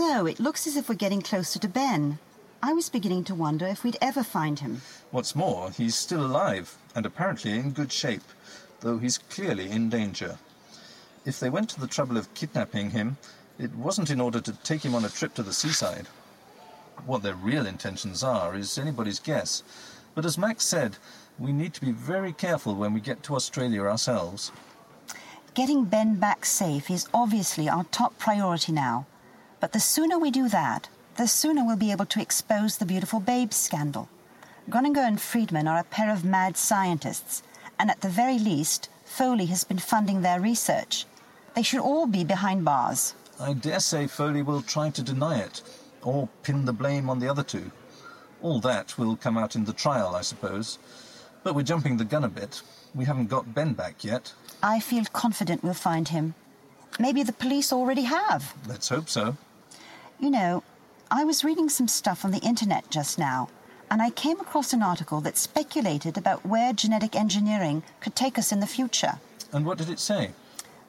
So, it looks as if we're getting closer to Ben. I was beginning to wonder if we'd ever find him. What's more, he's still alive, and apparently in good shape, though he's clearly in danger. If they went to the trouble of kidnapping him, it wasn't in order to take him on a trip to the seaside. What their real intentions are is anybody's guess, but as Max said, we need to be very careful when we get to Australia ourselves. Getting Ben back safe is obviously our top priority now. But the sooner we do that, the sooner we'll be able to expose the beautiful babes scandal. Groninger and Friedman are a pair of mad scientists, and at the very least, Foley has been funding their research. They should all be behind bars. I dare say Foley will try to deny it, or pin the blame on the other two. All that will come out in the trial, I suppose. But we're jumping the gun a bit. We haven't got Ben back yet. I feel confident we'll find him. Maybe the police already have. Let's hope so. You know, I was reading some stuff on the internet just now, and I came across an article that speculated about where genetic engineering could take us in the future. And what did it say?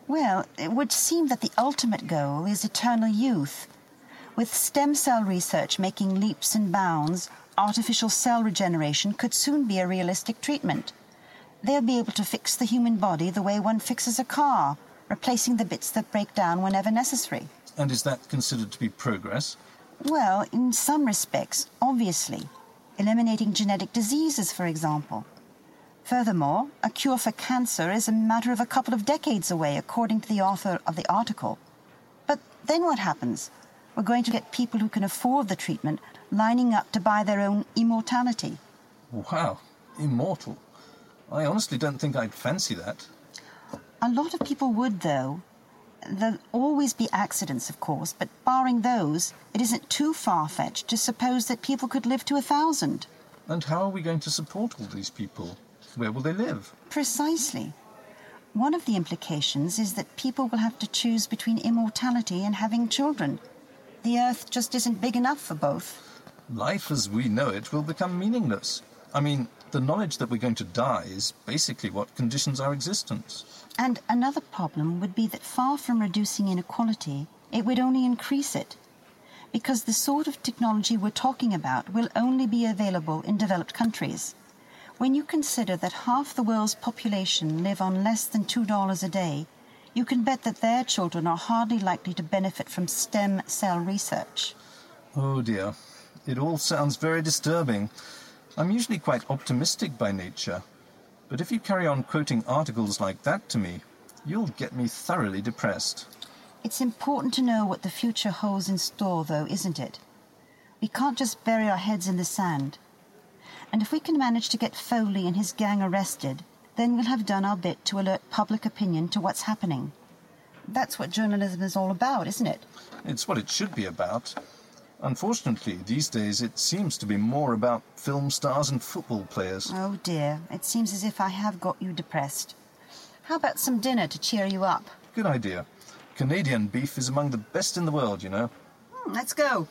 Well, it would seem that the ultimate goal is eternal youth. With stem cell research making leaps and bounds, artificial cell regeneration could soon be a realistic treatment. They'll be able to fix the human body the way one fixes a car, replacing the bits that break down whenever necessary. And is that considered to be progress? Well, in some respects, obviously. Eliminating genetic diseases, for example. Furthermore, a cure for cancer is a matter of a couple of decades away, according to the author of the article. But then what happens? We're going to get people who can afford the treatment lining up to buy their own immortality. Wow, immortal. I honestly don't think I'd fancy that. A lot of people would, though. There'll always be accidents, of course, but barring those, it isn't too far fetched to suppose that people could live to a thousand. And how are we going to support all these people? Where will they live? Precisely. One of the implications is that people will have to choose between immortality and having children. The Earth just isn't big enough for both. Life as we know it will become meaningless. I mean, the knowledge that we're going to die is basically what conditions our existence. And another problem would be that far from reducing inequality, it would only increase it. Because the sort of technology we're talking about will only be available in developed countries. When you consider that half the world's population live on less than $2 a day, you can bet that their children are hardly likely to benefit from stem cell research. Oh dear. It all sounds very disturbing. I'm usually quite optimistic by nature. But if you carry on quoting articles like that to me, you'll get me thoroughly depressed. It's important to know what the future holds in store, though, isn't it? We can't just bury our heads in the sand. And if we can manage to get Foley and his gang arrested, then we'll have done our bit to alert public opinion to what's happening. That's what journalism is all about, isn't it? It's what it should be about. Unfortunately, these days it seems to be more about film stars and football players. Oh dear, it seems as if I have got you depressed. How about some dinner to cheer you up? Good idea. Canadian beef is among the best in the world, you know. Hmm, let's go.